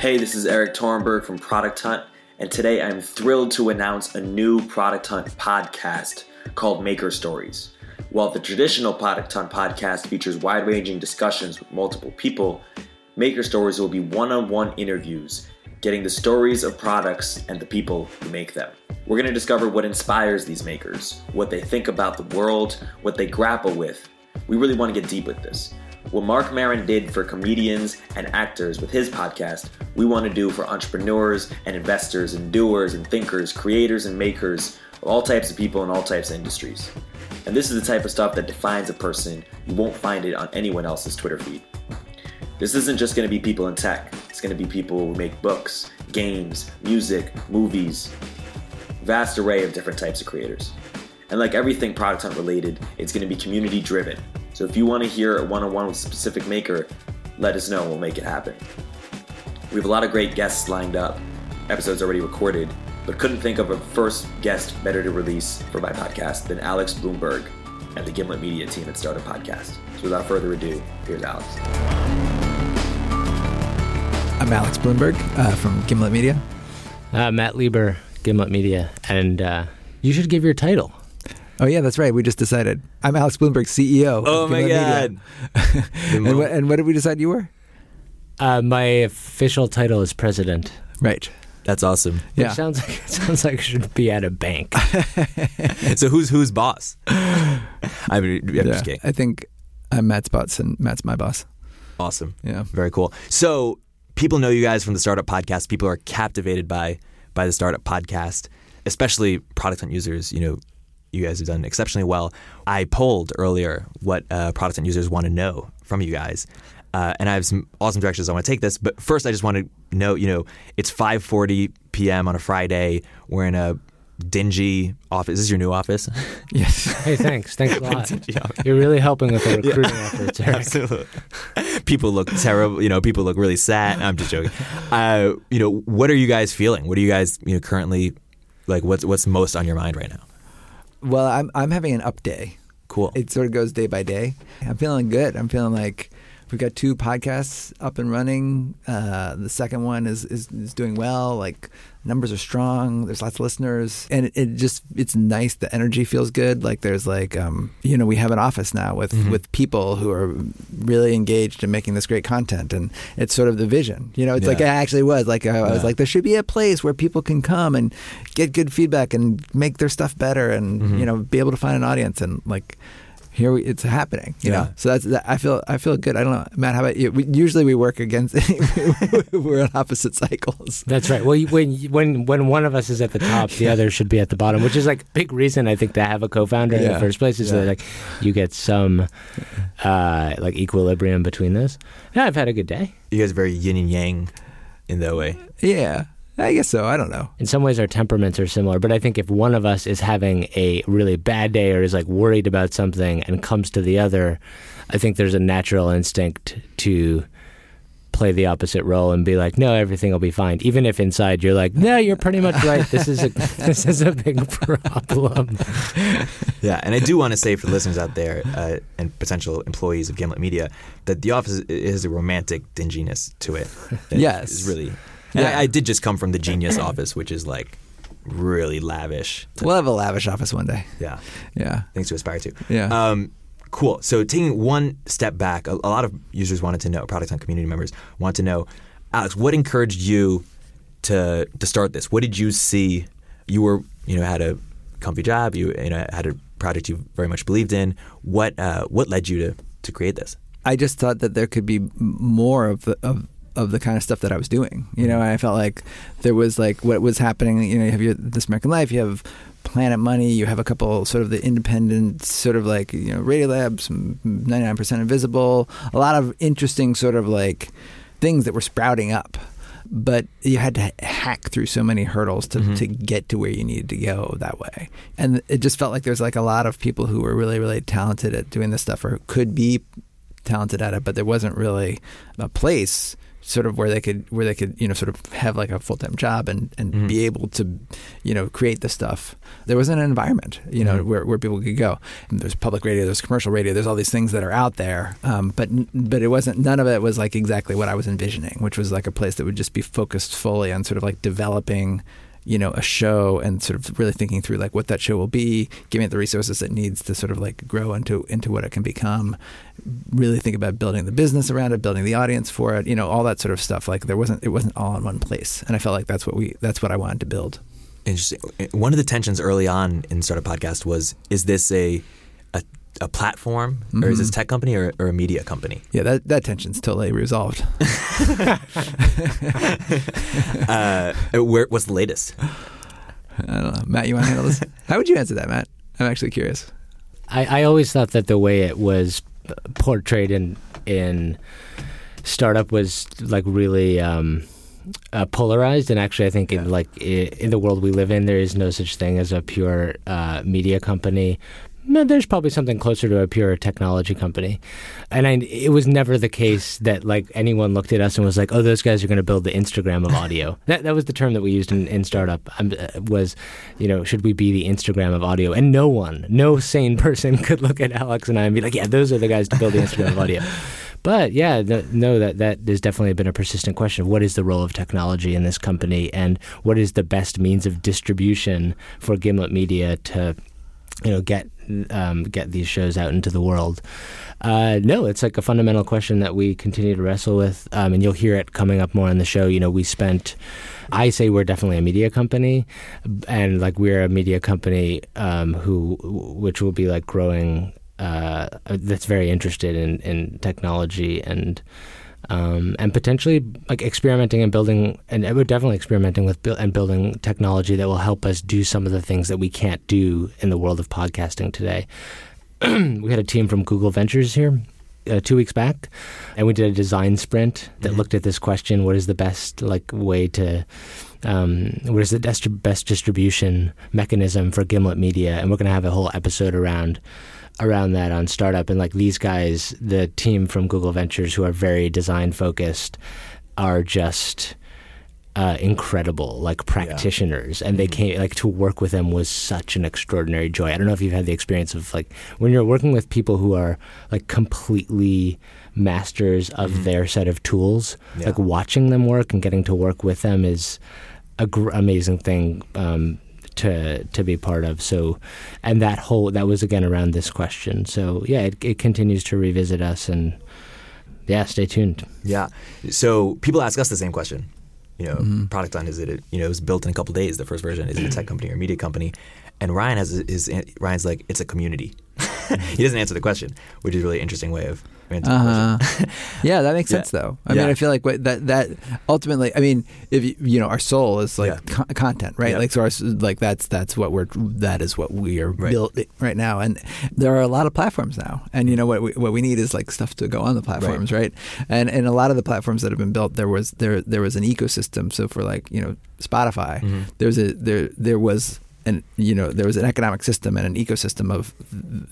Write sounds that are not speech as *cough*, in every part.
Hey, this is Erik Torenberg from Product Hunt, and today I'm thrilled to announce a new Product Hunt podcast called Maker Stories. While the traditional Product Hunt podcast features wide ranging discussions with multiple people, Maker Stories will be one on one interviews, getting the stories of products and the people who make them. We're going to discover what inspires these makers, what they think about the world, what they grapple with. We really want to get deep with this. What Marc Maron did for comedians and actors with his podcast, we want to do for entrepreneurs and investors and doers and thinkers, creators and makers, of all types of people in all types of industries. And this is the type of stuff that defines a person. You won't find it on anyone else's Twitter feed. This isn't just going to be people in tech. It's going to be people who make books, games, music, movies, vast array of different types of creators. And like everything product hunt related, it's going to be community driven. So if you want to hear a one-on-one with a specific maker, let us know. We'll make it happen. We have a lot of great guests lined up. Episodes already recorded, but couldn't think of a first guest better to release for my podcast than Alex Blumberg and the Gimlet Media team at Startup Podcast. So without further ado, here's Alex. I'm Alex Blumberg uh, from Gimlet Media. Uh, Matt Lieber, Gimlet Media, and uh, you should give your title. Oh yeah, that's right. We just decided. I'm Alex Blumberg, CEO. Oh my god! *laughs* and, what, and what did we decide you were? Uh, my official title is president. Right. That's awesome. Which Yeah. sounds like *laughs* it sounds like it should be at a bank. *laughs* so who's who's boss? I mean, I'm Yeah. just kidding. I think I'm Matt's boss and Matt's my boss. Awesome. Yeah. Very cool. So people know you guys from the startup podcast. People are captivated by by the startup podcast, especially product hunt users. You know, you guys have done exceptionally well. I polled earlier what uh, product hunt users want to know from you guys. Uh, and I have some awesome directions I want to take this, but first I just want to know, you know, it's 5:40 p.m. on a Friday. We're in a dingy office. Is this your new office? *laughs* Yes. hey, thanks, thanks a *laughs* lot. You're really helping with the recruiting efforts, *laughs* Eric. Absolutely. people look terrible. You know, people look really sad. I'm just joking. Uh, you know, what are you guys feeling? What are you guys, you know, currently like? What's what's most on your mind right now? Well, I'm I'm having an up day. Cool. It sort of goes day by day. I'm feeling good. I'm feeling like we've got two podcasts up and running. Uh, the second one is, is is doing well. Like numbers are strong. There's lots of listeners, and it, it just it's nice. The energy feels good. Like there's like um, you know we have an office now with with people who are really engaged in making this great content, and it's sort of the vision. You know, it's like it actually was. Like I, I was like there should be a place where people can come and get good feedback and make their stuff better, and you know be able to find an audience and like here we, it's happening. You Yeah. know, so that's that, I feel I feel good. I don't know, Matt. How about you? We, usually we work against *laughs* we're on opposite cycles. That's right. Well, you, when when when one of us is at the top, the other should be at the bottom, which is like big reason I think to have a co-founder in the first place is Yeah. that like you get some uh, like equilibrium between this. Yeah, I've had a good day. you guys are very yin and yang in that way. Yeah, I guess so. I don't know. In some ways, our temperaments are similar, but I think if one of us is having a really bad day or is like worried about something and comes to the other, I think there's a natural instinct to play the opposite role and be like, "No, everything will be fine," even if inside you're like, "No, you're pretty much right. This is a *laughs* this is a big problem." *laughs* Yeah, and I do want to say for the listeners out there uh, and potential employees of Gimlet Media that the office is a romantic dinginess to it. That Yes. is really. And Yeah. I, I did just come from the Genius *clears throat* office, which is like really lavish. We'll have a lavish office one day. Yeah, Yeah, things to aspire to. Yeah. Um, cool. So taking one step back, a, a lot of users wanted to know, product hunt community members want to know, Alex, what encouraged you to to start this? What did you see? You were, you know, had a comfy job. You, you know, had a project you very much believed in. What uh, what led you to to create this? I just thought that there could be more of the of of the kind of stuff that I was doing. You know, I felt like there was like what was happening. You know, you have your This American Life, you have Planet Money, you have a couple sort of the independent sort of like you know Radiolabs, ninety nine percent Invisible, a lot of interesting sort of like things that were sprouting up. But you had to hack through so many hurdles to, mm-hmm. to get to where you needed to go that way. And it just felt like there's like a lot of people who were really, really talented at doing this stuff or could be talented at it, but there wasn't really a place sort of where they could where they could you know sort of have like a full time job and and Mhm. be able to you know create the stuff. There wasn't an environment you know Mhm. where where people could go. And there's public radio, there's commercial radio, there's all these things that are out there, um, but but it wasn't none of it was like exactly what I was envisioning, which was like a place that would just be focused fully on sort of like developing you know a show and sort of really thinking through like what that show will be giving it the resources it needs to sort of like grow into into what it can become really think about building the business around it building the audience for it you know all that sort of stuff. Like there wasn't it wasn't all in one place. And i felt like that's what we that's what i wanted to build. Interesting. One of the tensions early on in Startup Podcast was: is this a a, a platform, or is this Mhm. tech company, or, or a media company? yeah that that tension's totally resolved *laughs* *laughs* uh, where, what's the latest? i don't know matt you want to handle this *laughs* how would you answer that matt i'm actually curious I, I always thought that the way it was portrayed in in startup was like really um, uh, polarized, and actually, I think in like i- in the world we live in, there is no such thing as a pure uh, media company. No, There's probably something closer to a pure technology company, and I, it was never the case that like anyone looked at us and was like, "Oh, those guys are going to build the Instagram of audio." *laughs* that that was the term that we used in, in startup. Um, uh, was you know, should we be the Instagram of audio? And no one, no sane person *laughs* could look at Alex and I and be like, yeah, those are the guys to build the Instagram of audio. *laughs* But yeah, th- no, that that has definitely been a persistent question. Of what is the role of technology in this company, and what is the best means of distribution for Gimlet Media to, you know, get um, get these shows out into the world? Uh, no, it's like a fundamental question that we continue to wrestle with, um, and you'll hear it coming up more on the show. You know, we spent. I say we're definitely a media company, and like we're a media company um, who, which will be like growing. Uh, that's very interested in, in technology and um, and potentially like experimenting and building, and we're definitely experimenting with buil- and building technology that will help us do some of the things that we can't do in the world of podcasting today. *clears throat* we had a team from Google Ventures here uh, two weeks back, and we did a design sprint that Mhm. looked at this question: What is the best like way to um, what is the best distribution mechanism for Gimlet Media? And we're going to have a whole episode around around that on startup. And like these guys, the team from Google Ventures, who are very design focused, are just uh, incredible, like practitioners, and they Mhm. came like to work with them was such an extraordinary joy. I don't know if you've had the experience of like when you're working with people who are like completely masters of Mhm. their set of tools. Yeah. Like watching them work and getting to work with them is a gr- amazing thing um, to to be part of. So, and that whole that was again around this question. So yeah, it, it continues to revisit us, and yeah, stay tuned. Yeah. So people ask us the same question. You know, Mhm. Product Hunt is it? You know, it was built in a couple days. The first version is it a tech company or a media company? And Ryan has his Ryan's like it's a community. *laughs* he doesn't answer the question, which is a really interesting way of the Uh-huh. *laughs* Yeah, that makes Yeah. sense though. I Yeah. mean, I feel like what, that that ultimately, I mean, if you, you know, our soul is like Yeah. co- content, right? Like so, our, like that's that's what we're that is what we are Right. built right now, and there are a lot of platforms now, and you know what we, what we need is like stuff to go on the platforms, right? And and a lot of the platforms that have been built, there was there there was an ecosystem. So for like you know Spotify, Mhm. there's a there there was an you know there was an economic system and an ecosystem of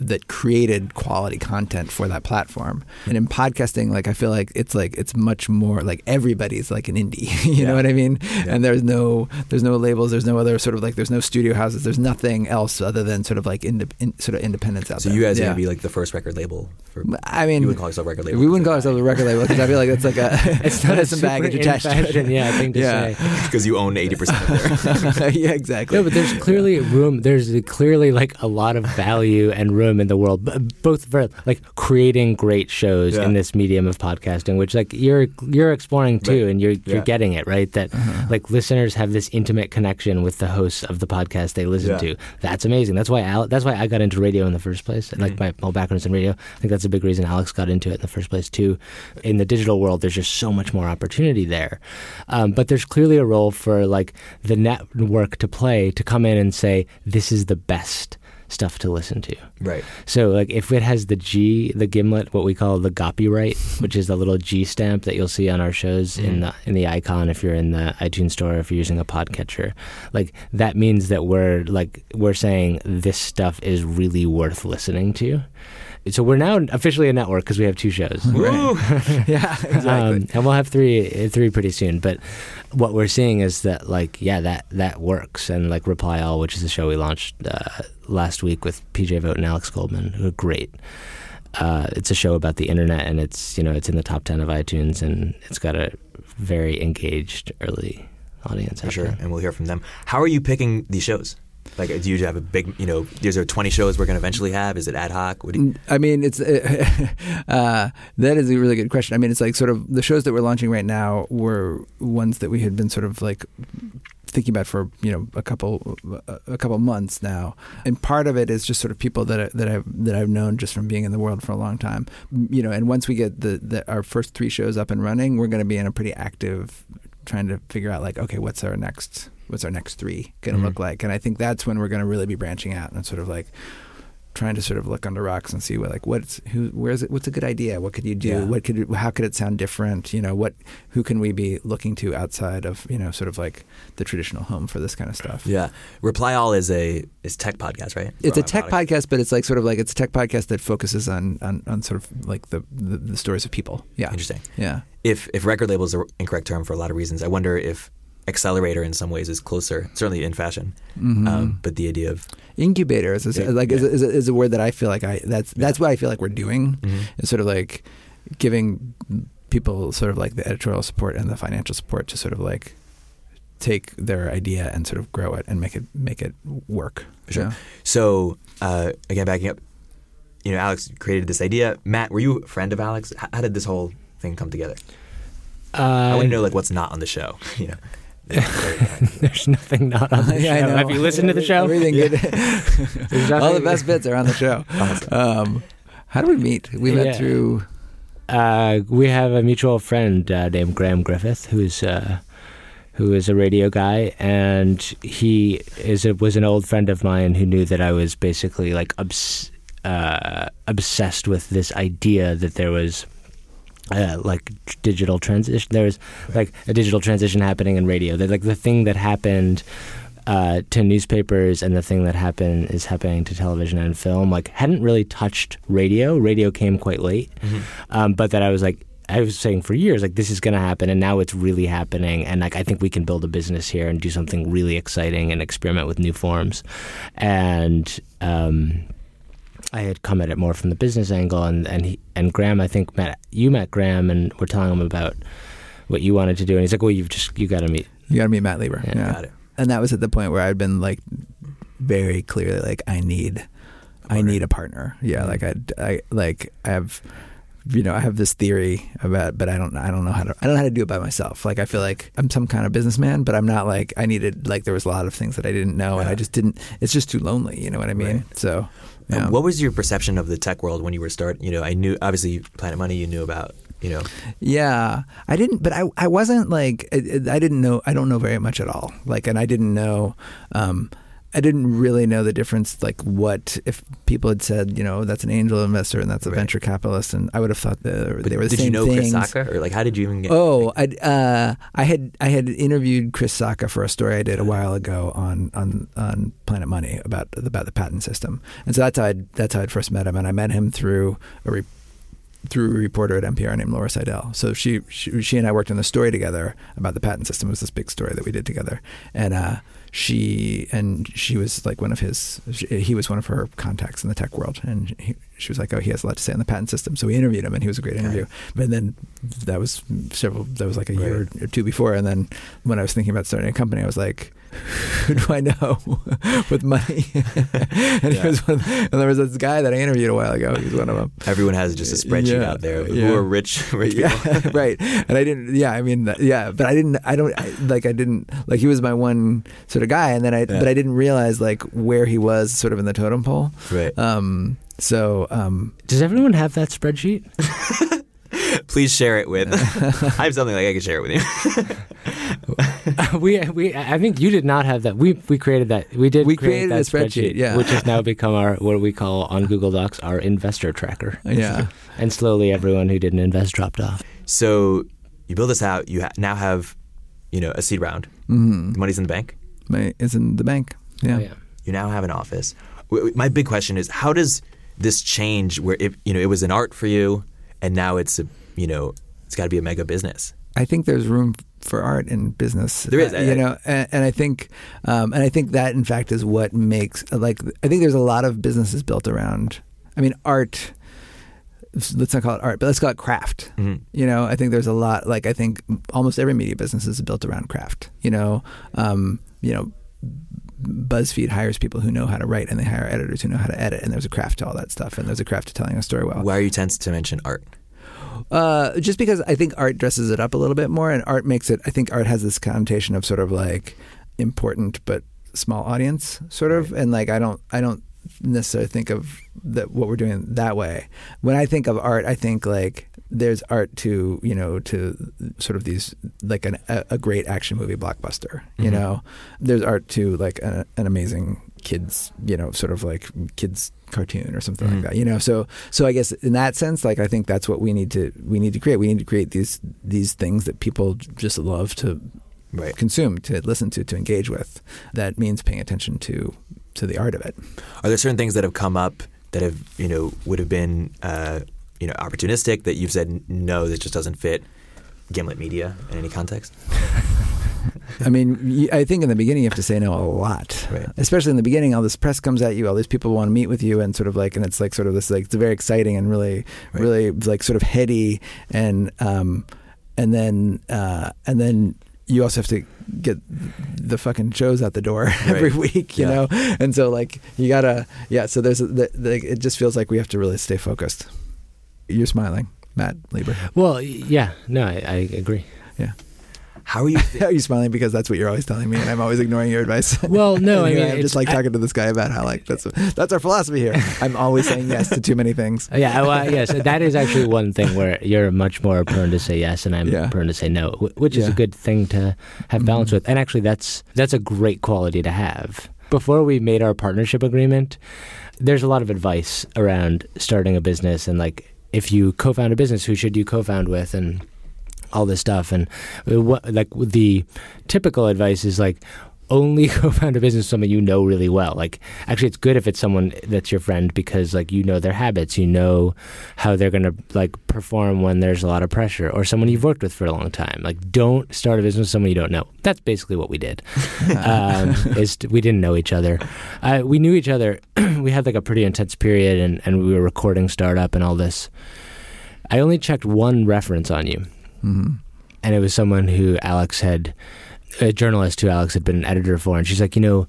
that created quality content for that platform and in podcasting like i feel like it's like it's much more like everybody's like an indie *laughs* you Yeah. know what i mean Yeah. and there's no there's no labels there's no other sort of like there's no studio houses there's nothing else other than sort of like inde- in, sort of independence out So there you guys are gonna be like the first record label for. i mean you wouldn't call yourself a record label. we wouldn't call ourselves a record label because I feel like that's like a *laughs* *laughs* It's not a some baggage attached to it. fashion, yeah, thing to Yeah. say. because you own eighty percent of their. yeah, exactly. No, but there's clearly room. There's clearly like a lot of value and room in the world, both for like creating great shows Yeah. in this medium of podcasting, which like you're you're exploring too, and you're you're getting it right. That Uh-huh. like listeners have this intimate connection with the hosts of the podcast they listen Yeah. to. That's amazing. That's why Al- that's why I got into radio in the first place. And, Like Mhm. my whole background is in radio. I think that's a big reason Alex got into it in the first place too. In the digital world, there's just so much more opportunity there. Um, but there's clearly a role for like the network to play to come in and say this is the best stuff to listen to. right. So like if it has the G, the gimlet, what we call the copyright, *laughs* which is the little G stamp that you'll see on our shows in Mhm. the in the icon if you're in the iTunes store if you're using a podcatcher. Like that means that we're like we're saying this stuff is really worth listening to. So we're now officially a network because we have two shows. *laughs* yeah, exactly. Um, and we'll have three three pretty soon. But what we're seeing is that like yeah that that works and like Reply All, which is a show we launched uh, last week with PJ Vogt and Alex Goldman, who are great. Uh, it's a show about the internet, and it's you know it's in the top ten of iTunes, and it's got a very engaged early audience. For sure, there. and we'll hear from them. How are you picking these shows? Like, do you have a big, you know, is there 20 shows we're going to eventually have? Is it ad hoc? You, I mean, it's *laughs* uh, that is a really good question. I mean, it's like sort of the shows that we're launching right now were ones that we had been sort of like thinking about for you know a couple a couple months now, and part of it is just sort of people that I, that I've that I've known just from being in the world for a long time, you know. And once we get the, the our first three shows up and running, we're going to be in a pretty active trying to figure out like okay, what's our next what's our next three going to Mhm. look like, and I think that's when we're going to really be branching out and sort of like trying to sort of look under rocks and see what like what's who where's it what's a good idea? What could you do? Yeah. what could it, how could it sound different? You know what who can we be looking to outside of you know sort of like the traditional home for this kind of stuff? Yeah, Reply All is a is tech podcast, right? it's a tech podcast but it's like sort of like it's a tech podcast that focuses on on, on sort of like the, the the stories of people. Yeah. Interesting. yeah. If if record label is the incorrect term for a lot of reasons, I wonder if accelerator in some ways is closer, certainly in fashion. Mhm. Um, but the idea of incubator is, a, Yeah, like is, yeah. a, is, a, is a word that I feel like I that's that's what I feel like we're doing Mhm. is sort of like giving people sort of like the editorial support and the financial support to sort of like take their idea and sort of grow it and make it make it work. For sure. Yeah. So uh, again, backing up, you know, Alex created this idea. Matt, were you a friend of Alex? How, how did this whole thing come together? I Uh, want to know like what's not on the show. *laughs* You know, *laughs* there's nothing not on the *laughs* Yeah, show. know. Have you listened to the show? Everything good. *laughs* There's All the best bits are on the show. Um, how do we meet? We met Yeah. through. Uh, we have a mutual friend uh, named Graham Griffith, who's uh, who is a radio guy, and he is a, was an old friend of mine who knew that I was basically like obs- uh, obsessed with this idea that there was. Uh, like digital transition, there was like a digital transition happening in radio. That like the thing that happened uh, to newspapers and the thing that happened is happening to television and film. Like hadn't really touched radio. Radio came quite late, um, but that I was like. I was saying for years, like this is going to happen, and now it's really happening. And like I think we can build a business here and do something really exciting and experiment with new forms. And um, I had come at it more from the business angle, and and he, and Graham, I think met you met Graham, and we're telling him about what you wanted to do, and he's like, "Well, you've just you got to meet." You got to meet Matt Lieber. Yeah. Yeah. Got it. And that was at the point where I'd been like very clearly like I need I need a partner. Yeah, like I I like I have you know, I have this theory about but I don't I don't know how to I don't know how to do it by myself. Like I feel like I'm some kind of businessman, but I'm not like I needed like there was a lot of things that I didn't know and I just didn't it's just too lonely, you know what I mean? Right. So Um, yeah. what was your perception of the tech world when you were start? You know, I knew obviously Planet Money. You knew about. You know, Yeah, I didn't, but I I wasn't like I, I didn't know I don't know very much at all. Like, and I didn't know, um, I didn't really know the difference. Like, what if people had said, you know, that's an angel investor and that's a Right. venture capitalist, and I would have thought the, but they were the did same you know things. Chris Sacca, or like how did you even get? Oh, I uh, I had I had interviewed Chris Sacca for a story I did a while ago on on on Planet Money about about the patent system, and so that's how I that's how I first met him, and I met him through a re- through a reporter at NPR named Laura Sydell. So she, she she and I worked on the story together about the patent system. It was this big story that we did together, and uh, she and she was like one of his she, he was one of her contacts in the tech world, and he, she was like, oh, he has a lot to say on the patent system. So we interviewed him, and he was a great interview. But then that was several that was like a year or two before, and then when I was thinking about starting a company, I was like. Who do I know *laughs* with money? *laughs* and, he was one, and there was this guy that I interviewed a while ago. He was one of them. Everyone has just a spreadsheet Yeah, out there yeah. who are rich, *laughs* rich people. Right. And I didn't. Yeah, I mean, yeah, but I didn't. I don't I, like. I didn't like. He was my one sort of guy, and then I. Yeah. But I didn't realize like where he was, sort of in the totem pole. Right. Um. So. Um. Does everyone have that spreadsheet? Please share it with. *laughs* I have something like I can share it with you. *laughs* we we I think you did not have that. We we created that. We did. We create created that a spreadsheet, yeah. which has now *laughs* become our what we call on Google Docs our investor tracker. Yeah. And slowly, everyone who didn't invest dropped off. So you build this out. You ha- now have, you know, a seed round. hmm The money's in the bank. My is in the bank. Yeah. Oh, yeah. You now have an office. W- w- My big question is, how does this change where it you know it was an art for you, and now it's a you know it's got to be a mega business. I think there's room for art in business. There is, uh, you know, and, and I think, um, and I think that in fact is what makes like I think there's a lot of businesses built around. I mean, art. Let's not call it art, but let's call it craft. Mhm. You know, I think there's a lot. Like I think almost every media business is built around craft. You know, um, you know, BuzzFeed hires people who know how to write, and they hire editors who know how to edit, and there's a craft to all that stuff, and there's a craft to telling a story well. Why are you tense to mention art? Uh, just because I think art dresses it up a little bit more, and art makes it. I think art has this connotation of sort of like important but small audience, sort of, and like I don't, I don't necessarily think of that what we're doing that way. When I think of art, I think like there's art to you know to sort of these like an, a, a great action movie blockbuster. You Mhm. know, there's art to like a, an amazing kids, you know, sort of like kids cartoon or something Mhm. like that. You know, so so I guess in that sense, like I think that's what we need to we need to create. We need to create these these things that people just love to Right. consume, to listen to, to engage with. That means paying attention to to the art of it. Are there certain things that have come up that have you know would have been uh, you know opportunistic that you've said no, this just doesn't fit Gimlet Media in any context? *laughs* *laughs* I mean, I think in the beginning you have to say no a lot, Right. especially in the beginning. All this press comes at you, all these people want to meet with you, and sort of like, and it's like sort of this like it's very exciting and really, Right. really like sort of heady, and um, and then uh, and then you also have to get the fucking shows out the door *laughs* every week, you Yeah. know, and so like you gotta, yeah. So there's a, the, the, it just feels like we have to really stay focused. You're smiling, Matt Lieber. Well, yeah, no, I, I agree. Yeah. How are you? *laughs* Are you smiling because that's what you're always telling me, and I'm always ignoring your advice? *laughs* Well, no, I mean, I'm just like I- talking to this guy about how like that's that's our philosophy here. *laughs* I'm always saying yes to too many things. Yeah, well, yes, that is actually one thing where you're much more prone to say yes, and I'm Yeah. prone to say no, which is Yeah. a good thing to have balance Mhm. with. And actually, that's that's a great quality to have. Before we made our partnership agreement, there's a lot of advice around starting a business and like if you co-found a business, who should you co-found with, and all this stuff. And what like the typical advice is like only *laughs* co-found a business with someone you know really well. Like actually, it's good if it's someone that's your friend because like you know their habits, you know how they're gonna like perform when there's a lot of pressure, or someone you've worked with for a long time. Like don't start a business with someone you don't know. That's basically what we did. *laughs* um, is we didn't know each other. Uh, we knew each other. *clears throat* we had like a pretty intense period, and and we were recording startup and all this. I only checked one reference on you hmm and it was someone who Alex had, a journalist who Alex had been an editor for, and she's like, you know,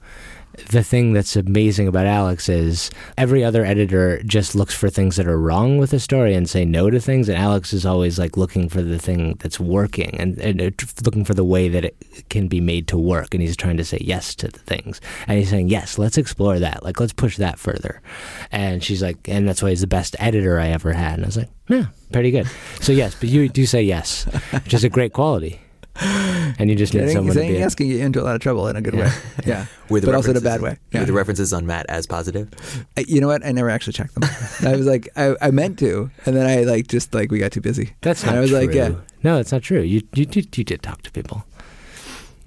the thing that's amazing about Alex is every other editor just looks for things that are wrong with a story and say no to things, and Alex is always like looking for the thing that's working and, and uh, looking for the way that it can be made to work, and he's trying to say yes to the things, and he's saying yes, let's explore that, like let's push that further, and she's like, and that's why he's the best editor I ever had, and I was like, yeah, pretty good. So yes, but you do say yes, which is a great quality. And you just need Getting, someone to saying be. yes can get you into a lot of trouble in a good Yeah. way. *laughs* Yeah, Were the but also in a references- bad way. Were Yeah. the references on Matt as positive? I- you know what? I never actually checked them. I was like, I, I meant to, and then I like just like we got too busy. That's And not I was true. like, yeah. No, that's not true. You you did you did talk to people.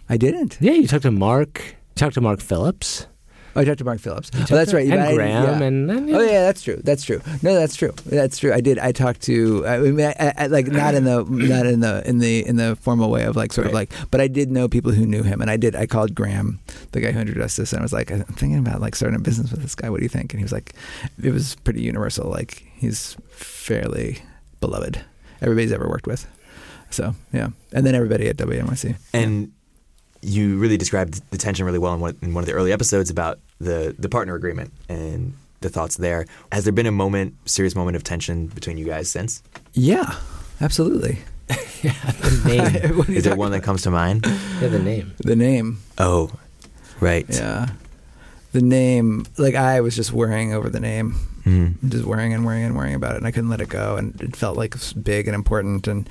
I didn't. Yeah, you talked to Mark. Talked to Mark Phillips. Oh, I talked to Mark Phillips. Oh, that's right. and I- Graham yeah. and- and- oh yeah, that's true. That's true. No, that's true. That's true. I did. I talked to. I mean, I, I, like not in the *clears throat* not in the in the in the formal way of like sort of like. But I did know people who knew him, and I did. I called Graham, the guy who introduced us, and I was like, I'm thinking about like starting a business with this guy. What do you think? And he was like, it was pretty universal. Like he's fairly beloved. Everybody's ever worked with. So yeah, and then everybody at WNYC. And you really described the tension really well in one, in one of the early episodes about the, the partner agreement and the thoughts there. Has there been a moment, serious moment of tension between you guys since? Yeah, absolutely. *laughs* The name. *laughs* What are you Is there talking one that comes to mind? yeah, the name. The name. Oh, right. Yeah. The name, like I was just worrying over the name, Mhm. just worrying and worrying and worrying about it, and I couldn't let it go, and it felt like it was big and important, and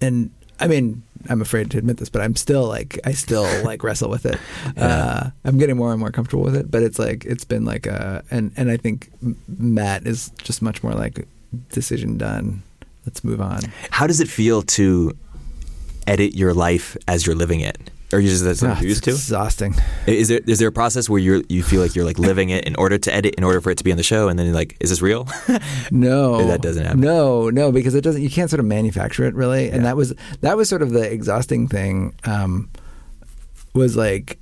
and I mean, I'm afraid to admit this, but I'm still like I still *laughs* like wrestle with it. Uh, I'm getting more and more comfortable with it, but it's like it's been like a and and I think Matt is just much more like decision done. Let's move on. How does it feel to edit your life as you're living it? Or you just that's what you're used to? exhausting. Is there is there a process where you you feel like you're like living it in order to edit, in order for it to be on the show, and then you're like, is this real? *laughs* No, That doesn't happen. No, no, because it doesn't. You can't sort of manufacture it really, and that was that was sort of the exhausting thing. Um, was like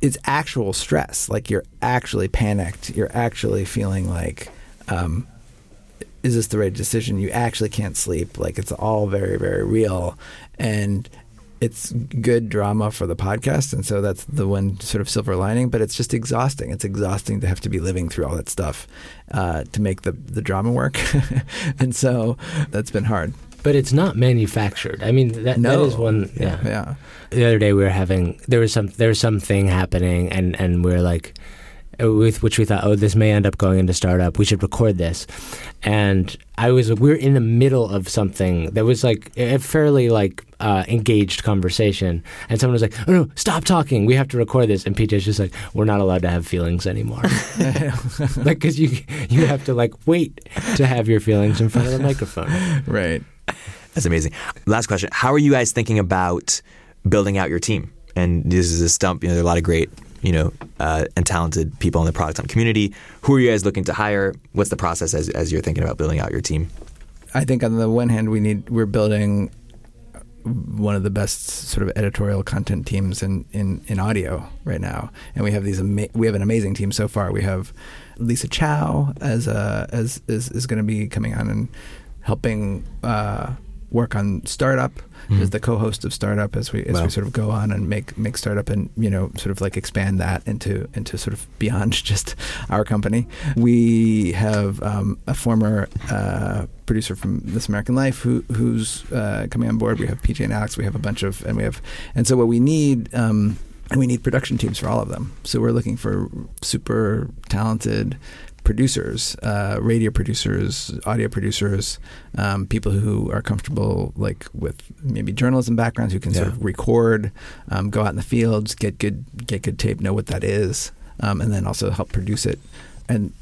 it's actual stress. Like you're actually panicked. You're actually feeling like, um, is this the right decision? You actually can't sleep. Like it's all very very real, and it's good drama for the podcast, and so that's the one sort of silver lining. But it's just exhausting. It's exhausting to have to be living through all that stuff uh, to make the the drama work, *laughs* and so that's been hard. But it's not manufactured. I mean, that, that No. is one. Yeah. Yeah, The other day we were having there was some there was something happening, and and we are like, with which we thought, oh, this may end up going into startup. We should record this, and I was we were in the middle of something that was like a fairly like uh, engaged conversation, and someone was like, oh no, stop talking. We have to record this, and PJ's just like, we're not allowed to have feelings anymore, *laughs* like because you you have to like wait to have your feelings in front of the microphone. right. That's amazing. Last question: How are you guys thinking about building out your team? And this is a stump. You know, there are a lot of great, you know, uh, and talented people in the product hunt community. Who are you guys looking to hire? What's the process as as you're thinking about building out your team? I think on the one hand, we need we're building one of the best sort of editorial content teams in, in, in audio right now, and we have these ama- we have an amazing team so far. We have Lisa Chow as a, as is, is going to be coming on and helping uh, work on startup as the co-host of startup as we as Wow. we sort of go on and make make startup and you know sort of like expand that into into sort of beyond *laughs* just our company. We have um, a former uh, producer from This American Life who who's uh, coming on board. We have PJ and Alex. We have a bunch of and we have and so what we need. Um, and we need production teams for all of them. So we're looking for super talented producers, uh, radio producers, audio producers, um, people who are comfortable like with maybe journalism backgrounds who can sort of record, um, go out in the fields, get good get good tape, know what that is, um, and then also help produce it. And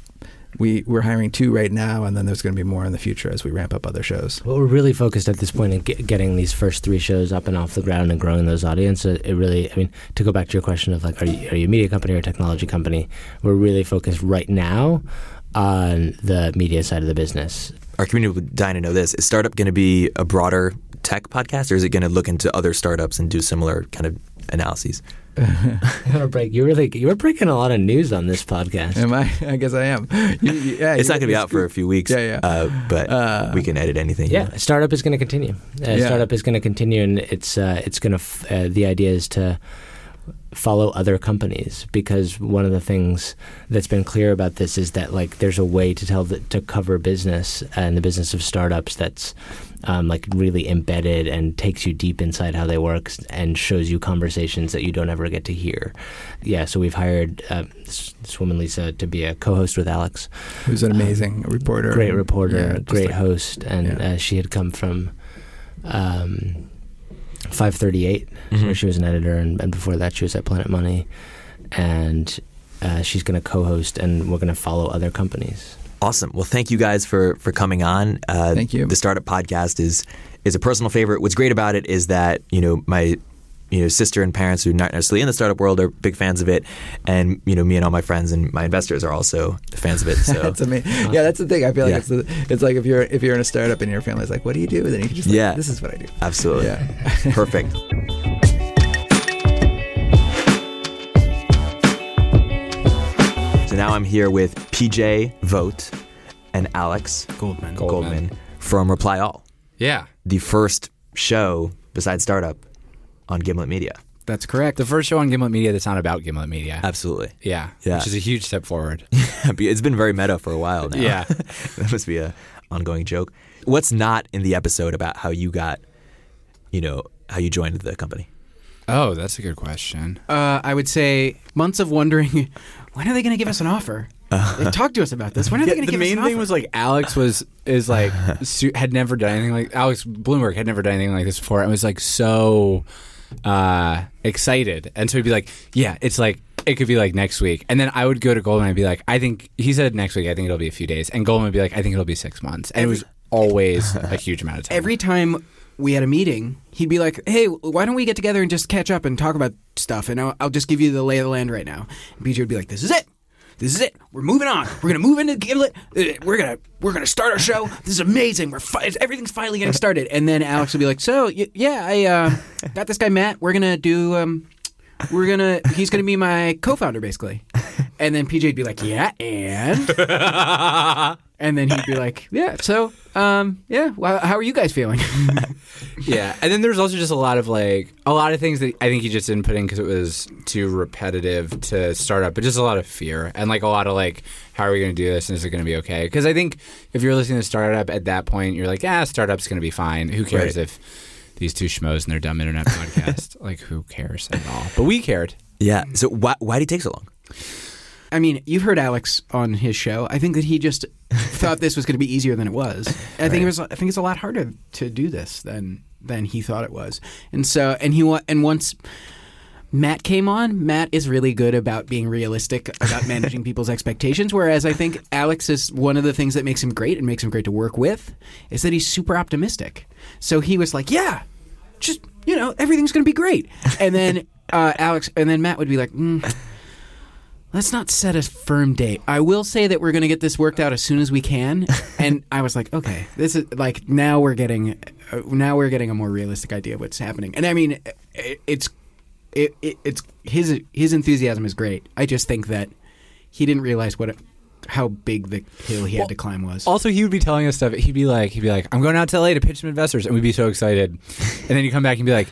we we're hiring two right now, and then there's going to be more in the future as we ramp up other shows. Well, we're really focused at this point in get, getting these first three shows up and off the ground and growing those audiences. It really, I mean, to go back to your question of like, are you, are you a media company or a technology company? We're really focused right now on the media side of the business. Our community would dying to know this: Is startup going to be a broader tech podcast, or is it going to look into other startups and do similar kind of analyses? You're break, you really, you were breaking a lot of news on this podcast. Am I? *laughs* I guess I am. You- you- yeah, It's not going to be out for a few weeks. Yeah, yeah. Uh, but Uh, we can edit anything. Yeah, startup is going to continue. Uh, Yeah. Startup is going to continue, and it's uh, it's going to. F- uh, the idea is to follow other companies because one of the things that's been clear about this is that like there's a way to tell the, to cover business and the business of startups that's um, like really embedded and takes you deep inside how they work and shows you conversations that you don't ever get to hear. Yeah, so we've hired uh, this, this woman Lisa to be a co-host with Alex Who's an amazing reporter? great reporter, yeah, great like- host, and yeah. uh, she had come from um, 538, Mm-hmm. where she was an editor, and, and before that, she was at Planet Money, and uh, she's going to co-host, and we're going to follow other companies. Awesome. Well, thank you guys for for coming on. Uh, Thank you. The startup podcast is is a personal favorite. What's great about it is that you know my you know sister and parents who are not necessarily in the startup world are big fans of it, and you know me and all my friends and my investors are also fans of it. So *laughs* That's amazing. Yeah, that's the thing. I feel like Yeah. it's the, it's like if you're if you're in a startup and your family's like, "What do you do?" Then you can just like, Yeah. this is what I do. absolutely Yeah. perfect. *laughs* So now I'm here with PJ Vogt and Alex Goldman. Goldman from Reply All. Yeah, the first show besides startup on Gimlet Media. that's correct. The first show on Gimlet Media that's not about Gimlet Media. Absolutely. yeah, Yeah. which is a huge step forward. *laughs* it's been very meta for a while now. Yeah. *laughs* that must be a ongoing joke. What's not in the episode about how you got, you know, how you joined the company? oh, that's a good question. Uh, I would say months of wondering when are they going to give us an offer. *laughs* They talked to us about this. When are they going to the give us an offer? The main thing was like Alex was is like *laughs* su- had never done anything like Alex Blumberg had never done anything like this before and was like so uh, excited and so he'd be like yeah it's like it could be like next week and then I would go to Goldman and be like I think he said next week I think it'll be a few days and Goldman would be like I think it'll be six months and it was always *laughs* a huge amount of time. Every time we had a meeting, he'd be like, "Hey, why don't we get together and just catch up and talk about stuff?" And I'll, I'll just give you the lay of the land right now. And PJ would be like, "This is it. This is it. We're moving on. We're gonna move into Gimlet. Uh, We're gonna we're gonna start our show. This is amazing. We're fi- everything's finally getting started." And then Alex would be like, "So y- yeah, I uh, got this guy Matt. We're gonna do." Um, we're gonna he's gonna be my co-founder basically and then pj'd be like yeah and *laughs* and then he'd be like *laughs* yeah so um yeah well, how are you guys feeling *laughs* yeah, and then there's also just a lot of like a lot of things that I think he just didn't put in because it was too repetitive to start up, but just a lot of fear and like a lot of like, how are we going to do this and is it going to be okay? Because I think if you're listening to startup at that point, you're like, ah, startup's going to be fine. Who cares Right. if these two schmoes and their dumb internet podcast? *laughs* like, who cares at all? But we cared. Yeah. So why why did he take so long? I mean you've heard alex on his show i think that he just *laughs* thought this was going to be easier than it was i think it was i think it's a lot harder to do this than than he thought it was and so and he and once Matt came on. Matt is really good about being realistic about managing *laughs* people's expectations. Whereas I think Alex is one of the things that makes him great and makes him great to work with is that he's super optimistic. So he was like, "Yeah, just you know, everything's going to be great." And then *laughs* uh, Alex, and then Matt would be like, mm, "Let's not set a firm date. I will say that we're going to get this worked out as soon as we can." *laughs* And I was like, "Okay, this is like now we're getting uh, now we're getting a more realistic idea of what's happening." And I mean, it, it's it, it, it's his his enthusiasm is great. I just think that he didn't realize what it, how big the hill he had to climb was. Also, he would be telling us stuff. He'd be like, he'd be like, I'm going out to LA to pitch some investors, and we'd be so excited. *laughs* and then you come back and be like,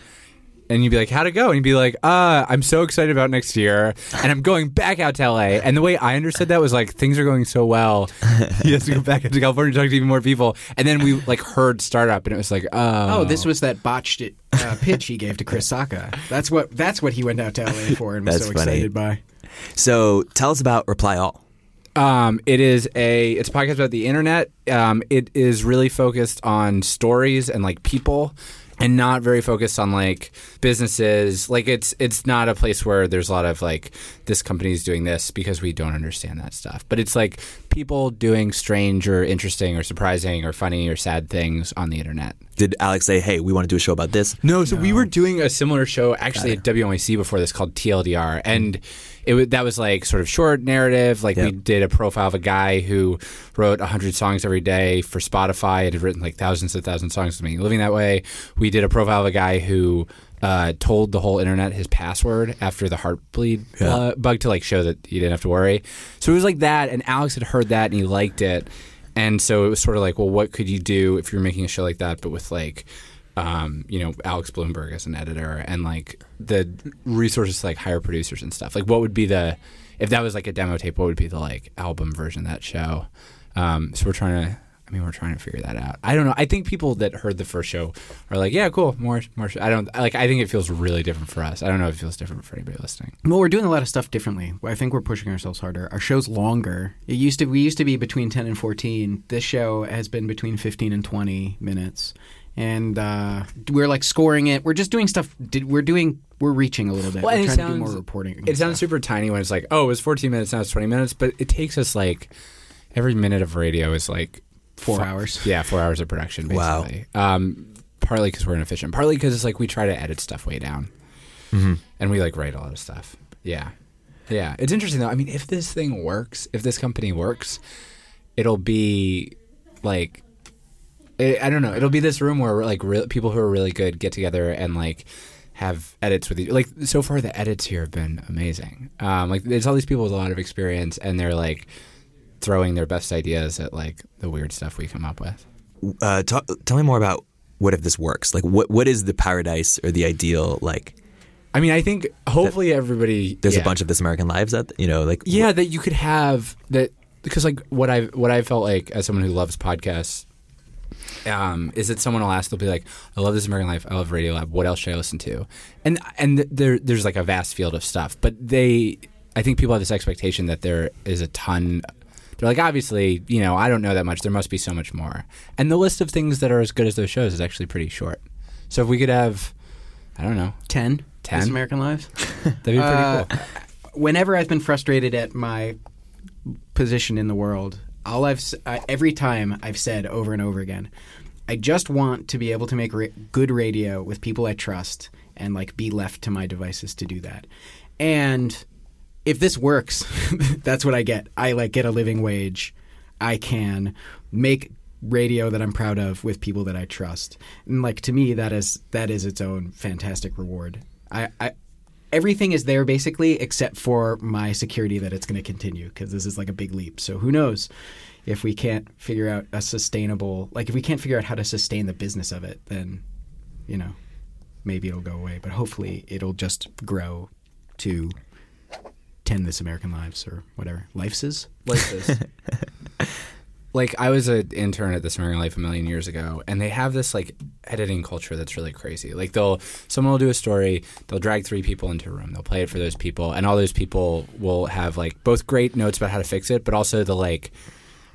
and you'd be like, how'd it go? And you'd be like, uh, I'm so excited about next year, and I'm going back out to LA. And the way I understood that was like, things are going so well, *laughs* he has to go back out to California to talk to even more people. And then we like heard startup, and it was like, oh, oh, this was that botched uh, pitch he gave to Chris Sacca. That's what that's what he went out to LA for and was That's so funny. excited by. So tell us about Reply All. Um, it is a it's a podcast about the internet. Um, it is really focused on stories and like people, and not very focused on like businesses. Like it's it's not a place where there's a lot of like this company is doing this because we don't understand that stuff. But it's like people doing strange or interesting or surprising or funny or sad things on the internet. Did Alex say, "Hey, we want to do a show about this"? No, so we were doing a similar show actually at WNYC before this called TLDR, and it was, that was like sort of short narrative. Like we did a profile of a guy who wrote hundred songs every day for Spotify and had written like thousands and thousands of songs to make living that way. We did a profile of a guy who. Uh, told the whole internet his password after the heartbleed Yeah. uh, bug to like show that you didn't have to worry. So it was like that, and Alex had heard that and he liked it, and so it was sort of like, well, what could you do if you're making a show like that, but with like um, you know, Alex Blumberg as an editor and like the resources to like hire producers and stuff. Like, what would be the if that was like a demo tape? What would be the like album version of that show? Um, so we're trying to. I mean, we're trying to figure that out. I don't know. I think people that heard the first show are like, "Yeah, cool, more, more." Show. I don't like. I think it feels really different for us. I don't know if it feels different for anybody listening. Well, we're doing a lot of stuff differently. I think we're pushing ourselves harder. Our show's longer. It used to we used to be between 10 and 14. This show has been between 15 and 20 minutes. And uh, we're like scoring it. We're just doing stuff did- we're doing we're reaching a little bit. Well, we're it trying to do sounds- more reporting. and It sounds stuff. super tiny when it's like, oh, it was 14 minutes, now it's 20 minutes, but it takes us like every minute of radio is like 4 fu- hours. Yeah, four hours of production, Wow. basically. Um, partly because we're inefficient, partly because it's like we try to edit stuff way down, and we like write a lot of stuff. Yeah, yeah. It's interesting though. I mean, if this thing works, if this company works, it'll be like. I I don't know. It'll be this room where like real, people who are really good get together and like have edits with you. Like so far, the edits here have been amazing. Um, like there's all these people with a lot of experience, and they're like throwing their best ideas at like the weird stuff we come up with. Uh, talk, tell me more about what if this works. Like, what what is the paradise or the ideal? Like, I mean, I think hopefully everybody. there's yeah. a bunch of This American Lives that you know, like, Yeah, that you could have that because like what I what I felt like as someone who loves podcasts. Um, is that someone will ask? They'll be like, "I love this American Life. I love Radiolab. What else should I listen to?" And and there there's like a vast field of stuff, but they, I think people have this expectation that there is a ton. They're like, obviously, you know, I don't know that much. There must be so much more. And the list of things that are as good as those shows is actually pretty short. So if we could have, I don't know, 10 10? This American Lives. *laughs* that'd be pretty Uh, cool. Whenever I've been frustrated at my position in the world, all I've uh, every time I've said over and over again, I just want to be able to make ra- good radio with people I trust and like be left to my devices to do that. And if this works, *laughs* that's what I get. I like get a living wage. I can make radio that I'm proud of with people that I trust. And like to me that is that is its own fantastic reward. I, I everything is there basically except for my security that it's going to continue because this is like a big leap. So who knows if we can't figure out a sustainable like if we can't figure out how to sustain the business of it then you know maybe it'll go away but hopefully it'll just grow to 10 this American lives or whatever. Life's is? like this. *laughs* like I was an intern at the American Life a million years ago, and they have this like editing culture that's really crazy. Like they'll someone will do a story, they'll drag three people into a room, they'll play it for those people, and all those people will have like both great notes about how to fix it, but also the like,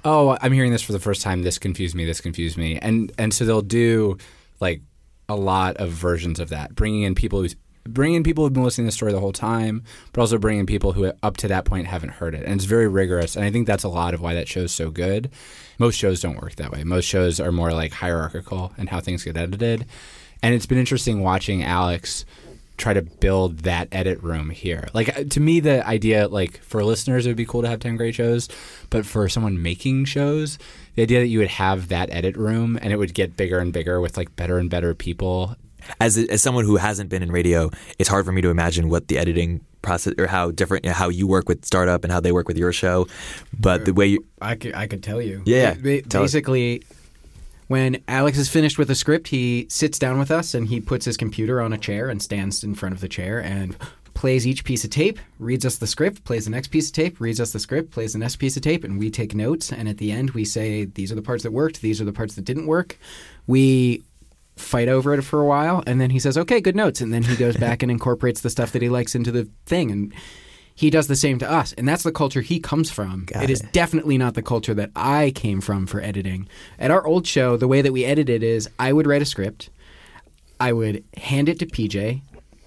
oh, I'm hearing this for the first time. This confused me. This confused me, and and so they'll do like a lot of versions of that, bringing in people who bringing in people who've been listening to the story the whole time, but also bringing in people who up to that point haven't heard it. And it's very rigorous, and I think that's a lot of why that show's so good. Most shows don't work that way. Most shows are more like hierarchical and how things get edited. And it's been interesting watching Alex try to build that edit room here. Like uh, to me the idea like for listeners it would be cool to have 10 great shows, but for someone making shows, the idea that you would have that edit room and it would get bigger and bigger with like better and better people as as someone who hasn't been in radio, it's hard for me to imagine what the editing process or how different you know, how you work with startup and how they work with your show. But the way you, I could, I could tell you. Yeah, Ba- tell us. basically, when Alex is finished with a script, he sits down with us and he puts his computer on a chair and stands in front of the chair and plays each piece of tape, reads us the script, plays the next piece of tape, reads us the script, plays the next piece of tape, and we take notes. And at the end, we say, these are the parts that worked, these are the parts that didn't work. We fight over it for a while, and then he says, okay, good notes. And then he goes back and incorporates the stuff that he likes into the thing. And he does the same to us. And that's the culture he comes from. Got it is it. definitely not the culture that I came from for editing. At our old show, the way that we edited is I would write a script, I would hand it to PJ,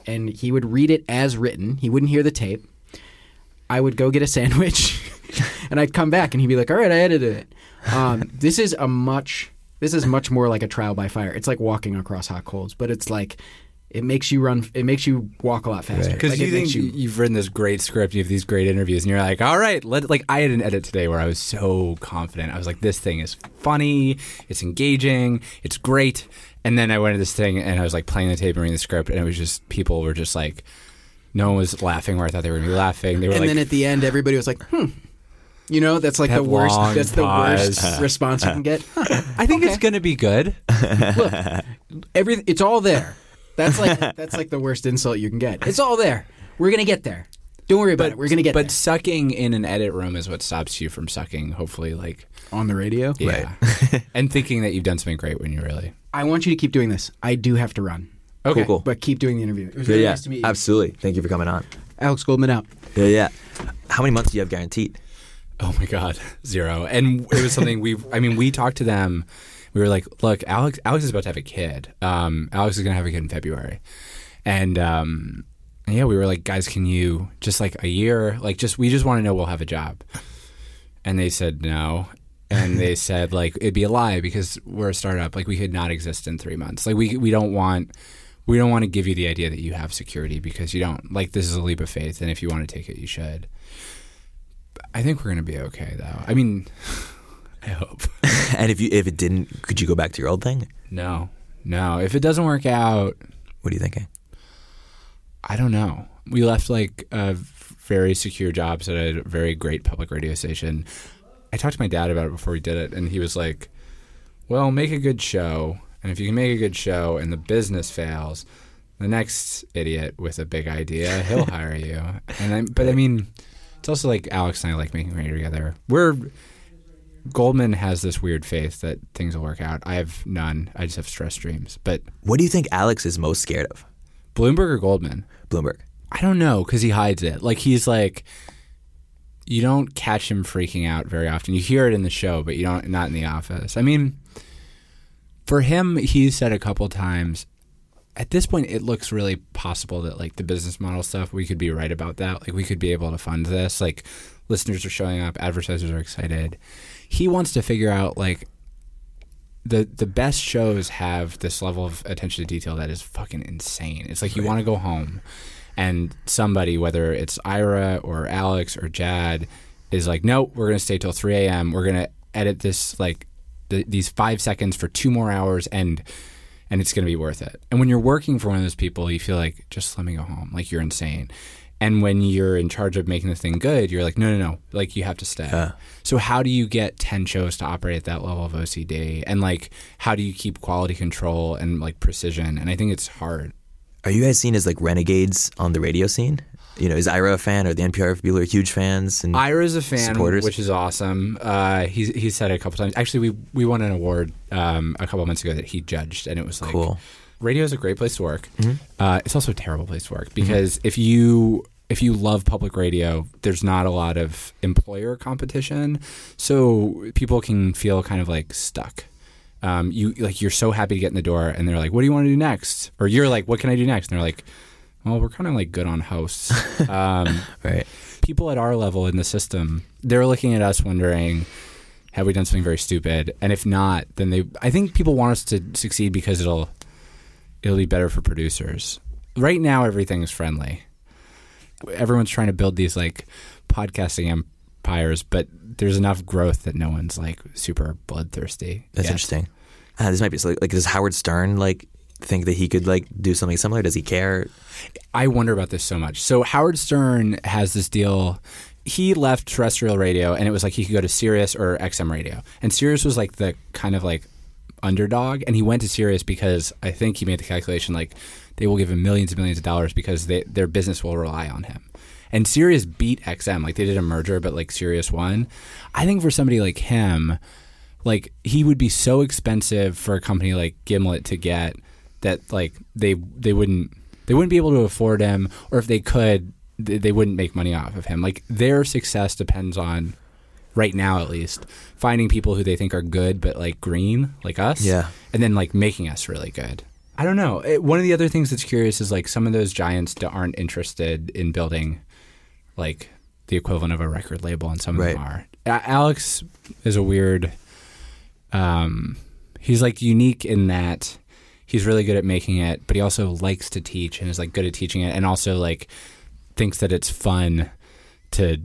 and he would read it as written. He wouldn't hear the tape. I would go get a sandwich, *laughs* and I'd come back, and he'd be like, "All right, I edited it." Um, this is a much. This is much more like a trial by fire. It's like walking across hot coals, but it's like it makes you run. It makes you walk a lot faster. Because Like, you think you, you've written this great script, you have these great interviews, and you're like, all right, let like I had an edit today where I was so confident. I was like, this thing is funny, it's engaging, it's great. And then I went to this thing and I was like playing the tape and reading the script, and it was just people were just like, no one was laughing where I thought they were gonna be laughing. They were and like, then at the end, everybody was like, "Hmm." You know, that's like That the worst. long That's the worst *laughs* response you can get. Huh, I think it's gonna be good. Look, *laughs* every it's all there. That's like that's like the worst insult you can get. It's all there. We're gonna get there. Don't worry about it. We're gonna get But there. sucking in an edit room is what stops you from sucking. Hopefully, like on the radio. yeah, *laughs* and thinking that you've done something great when you really. I want you to keep doing this. I do have to run, Okay. cool. but keep doing the interview. It was yeah, really yeah, nice to meet you. absolutely. Thank you for coming on. Alex Goldman out. Yeah, yeah. How many months do you have guaranteed? Oh my God, *laughs* zero. And it was something we. I mean, we talked to them. We were like, "Look, Alex. Alex is about to have a kid. Um, Alex is going to have a kid in February." And um, yeah, we were like, "Guys, can you just like a year? Like, just we just want to know we'll have a job." And they said no. And they *laughs* said like it'd be a lie because we're a startup. Like we could not exist in three months. Like we we don't want we don't want to give you the idea that you have security because you don't. Like this is a leap of faith, and if you want to take it, you should. I think we're gonna be okay though. I mean, *laughs* I hope. *laughs* and if you if it didn't, could you go back to your old thing? No, no. If it doesn't work out, What are you thinking? I don't know. We left like uh, very secure jobs at a very great public radio station. I talked to my dad about it before we did it, and he was like, "Well, make a good show, and if you can make a good show and the business fails, the next idiot with a big idea, he'll *laughs* hire you." And I, but I mean, it's also like Alex and I like making money together. We're Goldman has this weird faith that things will work out. I have none. I just have stress dreams. But What do you think Alex is most scared of? Blumberg or Goldman? Blumberg. I don't know because he hides it. Like he's like, you don't catch him freaking out very often. You hear it in the show, but you don't not in the office. I mean, for him, he said a couple times, at this point it looks really possible that like the business model stuff we could be right about that. Like we could be able to fund this. Like listeners are showing up, advertisers are excited. He wants to figure out like the the best shows have this level of attention to detail that is fucking insane. It's like you want to go home and somebody, whether it's Ira or Alex or Jad, is like, no, we're gonna stay till three a.m. We're gonna edit this like th- these five seconds for two more hours and and it's gonna be worth it. And when you're working for one of those people, you feel like just let me go home, like you're insane. And when you're in charge of making the thing good, you're like, no, no, no, like you have to stay. Yeah. So how do you get ten shows to operate at that level of OCD? And like, how do you keep quality control and like precision? And I think it's hard. Are you guys seen as like renegades on the radio scene? You know, is Ira a fan or the NPR people are huge fans? And Ira's a fan, Supporters? which is awesome. Uh, he's he's said it a couple times. Actually, we we won an award um, a couple months ago that he judged, and it was like Cool. radio is a great place to work. Uh, it's also a terrible place to work because if you if you love public radio, there's not a lot of employer competition, so people can feel kind of like stuck. Um, you like you're so happy to get in the door, and they're like, "What do you want to do next?" Or you're like, "What can I do next?" And they're like, "Well, we're kind of like good on hosts." *laughs* um, right. people at our level in the system, they're looking at us wondering, have we done something very stupid? And if not, then they I think people want us to succeed because it'll it'll be better for producers. Right now everything is friendly. Everyone's trying to build these like podcasting empires, but there's enough growth that no one's like super bloodthirsty. That's yet. interesting. Ah, this might be so, like is Howard Stern like think that he could like do something similar? Does he care? I wonder about this so much. So Howard Stern has this deal. He left terrestrial radio, and it was like he could go to Sirius or XM radio, and Sirius was like the kind of like underdog, and he went to Sirius because I think he made the calculation like they will give him millions and millions of dollars because they, their business will rely on him. And Sirius beat XM, like they did a merger, but like Sirius won. I think for somebody like him, like he would be so expensive for a company like Gimlet to get that like they they wouldn't they wouldn't be able to afford him or if they could th- they wouldn't make money off of him. Like their success depends on right now at least finding people who they think are good but like green like us Yeah. and then like making us really good. I don't know. It- one of the other things that's curious is like some of those giants that aren't interested in building like the equivalent of a record label and some of them are. Alex is a weird um, he's like unique in that he's really good at making it, but he also likes to teach and is like good at teaching it, and also like thinks that it's fun to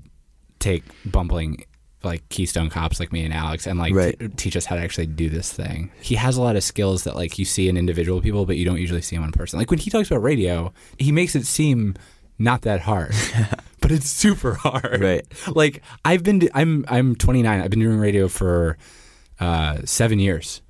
take bumbling like Keystone cops like me and Alex and like Right. t- teach us how to actually do this thing. He has a lot of skills that like you see in individual people, but you don't usually see in one person. Like when he talks about radio, he makes it seem not that hard. *laughs* But it's super hard. Right. *laughs* Like I've been, I'm, I'm 29. I've been doing radio for uh, seven years,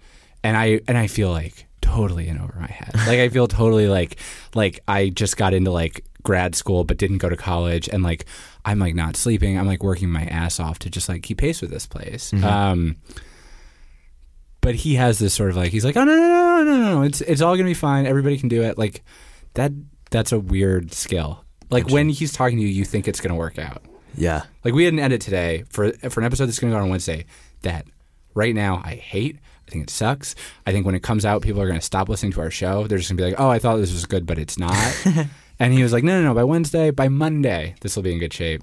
and I and I feel like totally in over my head. Like I feel totally like like I just got into like grad school but didn't go to college, and like I'm like not sleeping. I'm like working my ass off to just like keep pace with this place. Um, but he has this sort of like he's like oh no no no no no no it's it's all gonna be fine. Everybody can do it. Like that that's a weird skill. Like when he's talking to you, you think it's gonna work out. Yeah. Like we had an edit today for for an episode that's going to go on Wednesday that right now I hate. I think it sucks. I think when it comes out, people are going to stop listening to our show. They're just going to be like, "Oh, I thought this was good, but it's not." *laughs* and he was like, "No, no, no. By Wednesday, by Monday, this will be in good shape."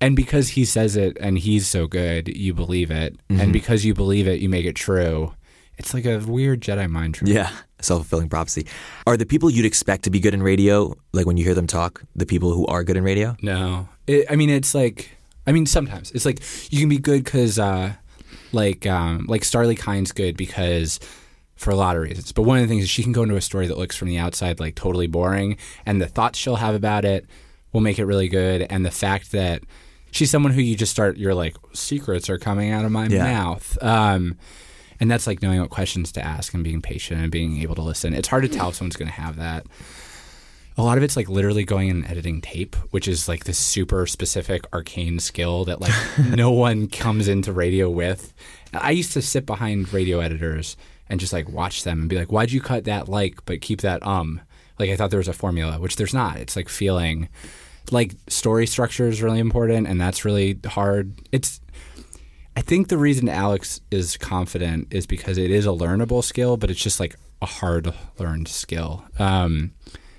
And because he says it and he's so good, you believe it. And because you believe it, you make it true. It's like a weird Jedi mind trick. Yeah. Self fulfilling prophecy. Are the people you'd expect to be good in radio, like when you hear them talk, the people who are good in radio? No, it, I mean it's like I mean sometimes it's like you can be good because uh, like um, like Starlee Kine's good because for a lot of reasons. But one of the things is she can go into a story that looks from the outside like totally boring, and the thoughts she'll have about it will make it really good. And the fact that she's someone who you just start you're like secrets are coming out of my Yeah. mouth. Um, and that's like knowing what questions to ask and being patient and being able to listen. It's hard to tell if someone's going to have that a lot of it's like literally going and editing tape, which is like this super specific arcane skill that like *laughs* no one comes into radio with. I used to sit behind radio editors and just like watch them and be like, "Why'd you cut that like but keep that um?" Like I thought there was a formula, which there's not. It's like feeling like story structure is really important and that's really hard. It's I think the reason Alex is confident is because it is a learnable skill, but it's just like a hard learned skill. Um,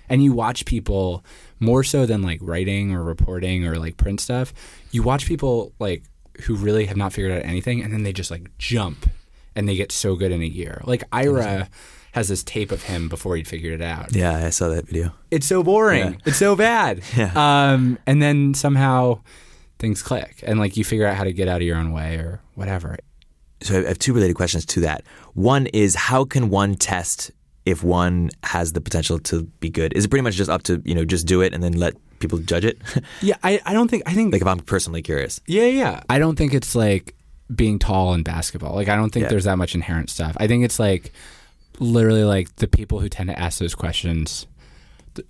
and you watch people more so than like writing or reporting or like print stuff. You watch people like who really have not figured out anything, and then they just like jump and they get so good in a year. Like Ira has this tape of him before he'd figured it out. Yeah, I saw that video. It's so boring. Yeah. It's so bad. *laughs* Yeah. Um, and then somehow things click, and like you figure out how to get out of your own way or whatever. So I have two related questions to that. One is how can one test if one has the potential to be good? Is it pretty much just up to you know just do it and then let people judge it? *laughs* Yeah, I, I don't think I think like if I'm personally curious. Yeah, yeah. I don't think it's like being tall in basketball. Like I don't think Yeah. there's that much inherent stuff. I think it's like literally like the people who tend to ask those questions,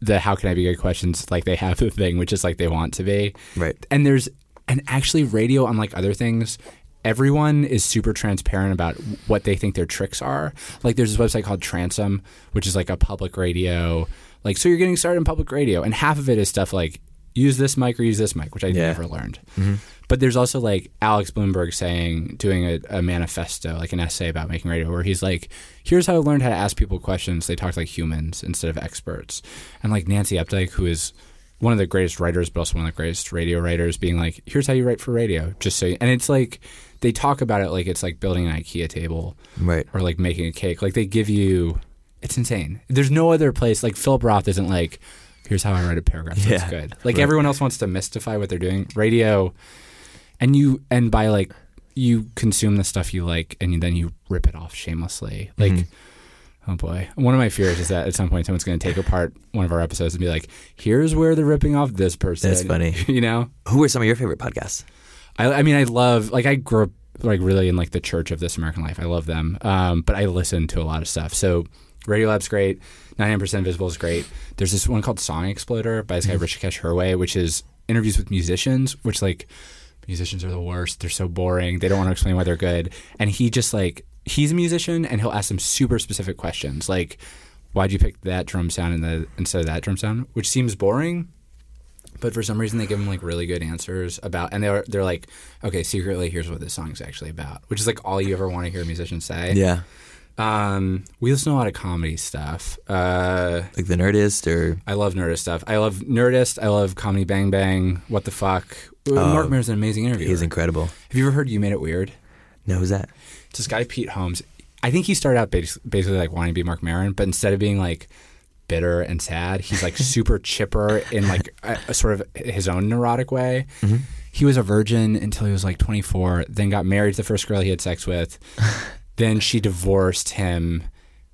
the how can I be good questions, like they have the thing which is like they want to be. Right. And there's and actually radio unlike other things everyone is super transparent about what they think their tricks are. Like there's this website called Transom, which is like a public radio. Like so you're getting started in public radio and half of it is stuff like use this mic or use this mic, which I Yeah. never learned. Mm-hmm. But there's also like Alex Blumberg saying, doing a, a manifesto, like an essay about making radio, where he's like, here's how I learned how to ask people questions. They talk like humans instead of experts. And like Nancy Updike, who is one of the greatest writers, but also one of the greatest radio writers, being like, here's how you write for radio. Just so, you, and it's like, they talk about it like it's like building an IKEA table Right. or like making a cake. Like they give you, it's insane. There's no other place, like Philip Roth isn't like, here's how I write a paragraph that's Yeah. good. Like Right. everyone else wants to mystify what they're doing. Radio, and you and by like you consume the stuff you like and then you rip it off shamelessly like Mm-hmm. oh boy one of my fears is that at some point someone's going to take apart one of our episodes and be like here's where they're ripping off this person That's funny. *laughs* you know Who are some of your favorite podcasts? I, I mean i love like i grew up like really in like the church of this american life i love them um, but i listen to a lot of stuff so radiolab's great 99% invisible is great there's this one called song exploder by this guy hrishikesh hirway which is interviews with musicians which like musicians are the worst. They're so boring. They don't want to explain why they're good. And he just like he's a musician and he'll ask them super specific questions like why'd you pick that drum sound in the, instead of that drum sound, which seems boring. But for some reason, they give them like really good answers about, and they're they're like, okay, secretly, here's what this song's actually about, which is like all you ever want to hear a musician say. Yeah. Um, we listen to a lot of comedy stuff. Uh, Like the Nerdist or I love Nerdist stuff. I love Nerdist. I love Comedy Bang Bang. What the fuck? Oh, Marc Maron's an amazing interviewer. he's incredible. Have you ever heard You Made It Weird? No, who's that? It's this guy Pete Holmes. I think he started out basically like wanting to be Mark Maron, but instead of being like bitter and sad, he's like *laughs* super chipper in like a, a sort of his own neurotic way. Mm-hmm. He was a virgin until he was like 24, then got married to the first girl he had sex with. *laughs* then she divorced him.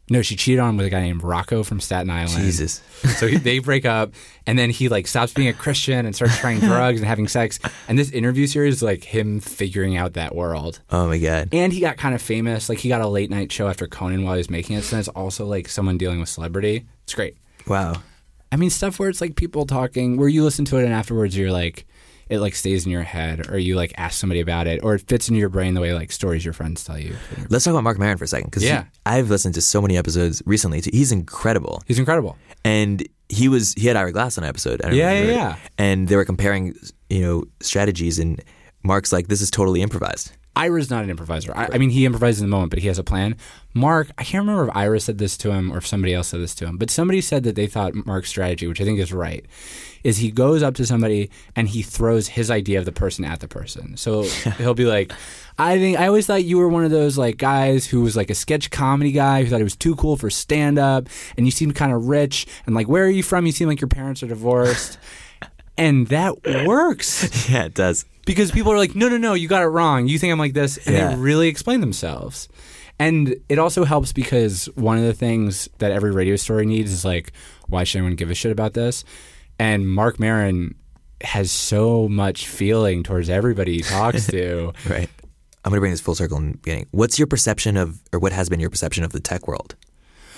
No, she cheated on him with a guy named Rocco from Staten Island. Jesus. So he, they break up, and then he like stops being a Christian and starts trying *laughs* drugs and having sex. And this interview series is like him figuring out that world. Oh my god. And he got kind of famous. Like he got a late night show after Conan while he was making it. So it's also like someone dealing with celebrity. It's great. Wow. I mean, stuff where it's like people talking, where you listen to it and afterwards you're like, it like stays in your head, or you like ask somebody about it, or it fits into your brain the way like stories your friends tell you. Let's talk about Marc Maron for a second because Yeah. I've listened to so many episodes recently. Too. He's incredible, He's incredible. and he was he had Ira Glass on an episode. I don't Yeah, remember. yeah, yeah. And they were comparing, you know, strategies, and Marc's like, "This is totally improvised." Ira's not an improviser. I, I mean, he improvises in the moment, but he has a plan. Marc, I can't remember if Ira said this to him or if somebody else said this to him, but somebody said that they thought Marc's strategy, which I think is right, is he goes up to somebody and he throws his idea of the person at the person. So *laughs* he'll be like, I think I always thought you were one of those like guys who was like a sketch comedy guy who thought it was too cool for stand up, and you seemed kind of rich, and like, where are you from? You seem like your parents are divorced. *laughs* And that works yeah, it does. Because people are like, no, no, no, you got it wrong. You think I'm like this, and Yeah. they really explain themselves. And it also helps because one of the things that every radio story needs is like, why should anyone give a shit about this? And Marc Maron has so much feeling towards everybody he talks to. *laughs* Right. I'm going to bring this full circle in the beginning. What's your perception of, or what has been your perception of the tech world,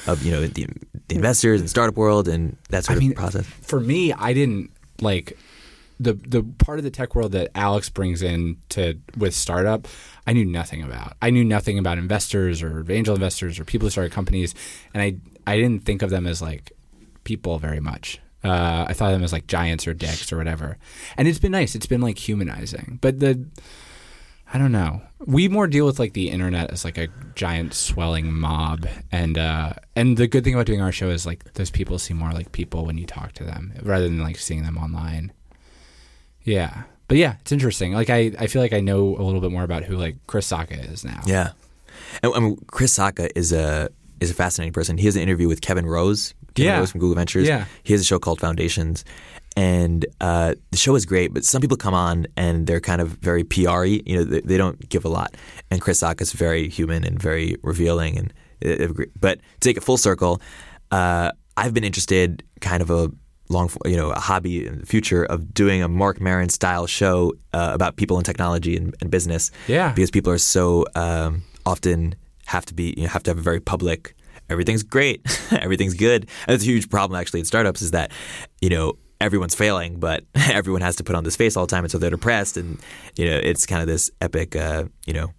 of you know the, the investors and startup world and that sort I mean, of process? for me, I didn't like the the part of the tech world that Alex brings in to with startup. I knew nothing about. I knew nothing about investors or angel investors or people who started companies, and I I didn't think of them as like people very much. Uh, I thought of them as like giants or dicks or whatever. And it's been nice. It's been like humanizing. But the I don't know. We more deal with like the internet as like a giant swelling mob, and uh, and the good thing about doing our show is like those people seem more like people when you talk to them rather than like seeing them online. Yeah, but yeah, it's interesting. Like I, I feel like I know a little bit more about who like Chris Sacca is now. Yeah, and, I mean, Chris Sacca is a is a fascinating person. He has an interview with Kevin Rose. Kevin Yeah. Rose from Google Ventures. Yeah. he has a show called Foundations, and uh, the show is great. But some people come on and they're kind of very PR-y. You know, they, they don't give a lot. And Chris Sacca is very human and very revealing. And uh, but to take it full circle, uh, I've been interested, kind of a long, you know, a hobby in the future of doing a Marc Maron style show uh, about people and technology and, and business. Yeah. because people are so um, often have to be you know, have to have a very public. Everything's great, *laughs* everything's good. And that's a huge problem actually in startups is that you know everyone's failing, but *laughs* everyone has to put on this face all the time, and so they're depressed, and you know it's kind of this epic uh, you know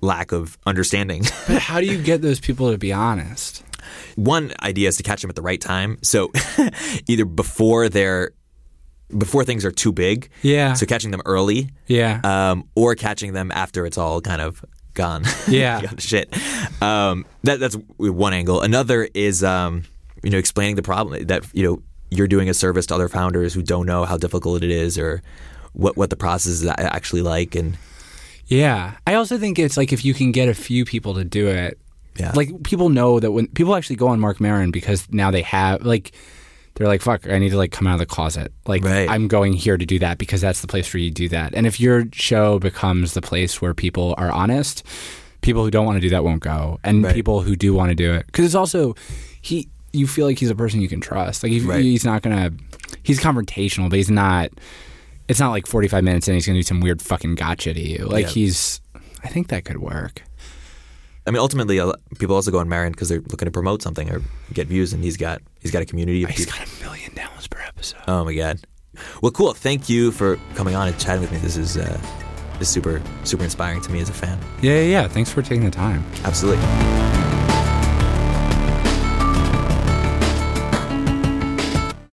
lack of understanding. *laughs* But how do you get those people to be honest? One idea is to catch them at the right time. So *laughs* either before they're before things are too big, Yeah. So catching them early, Yeah. um, or catching them after it's all kind of gone. *laughs* Yeah. *laughs* gone shit. Um, that that's one angle. Another is um, you know explaining the problem that you know you're doing a service to other founders who don't know how difficult it is or what what the process is actually like and Yeah. I also think it's like if you can get a few people to do it, Yeah. like people know that when people actually go on Marc Maron because now they have like they're like fuck I need to like come out of the closet like Right. I'm going here to do that because that's the place where you do that and if your show becomes the place where people are honest people who don't want to do that won't go and Right. people who do want to do it because it's also he you feel like he's a person you can trust like if, Right. he's not gonna he's confrontational but he's not it's not like 45 minutes and he's gonna do some weird fucking gotcha to you like Yeah. he's I think that could work I mean ultimately people also go on Maron because they're looking to promote something or get views and he's got he's got a community of He's people. got a million downloads per episode. Oh my god. Well, cool. Thank you for coming on and chatting with me. This is uh, this is super super inspiring to me as a fan. Yeah, yeah, yeah. Thanks for taking the time. Absolutely.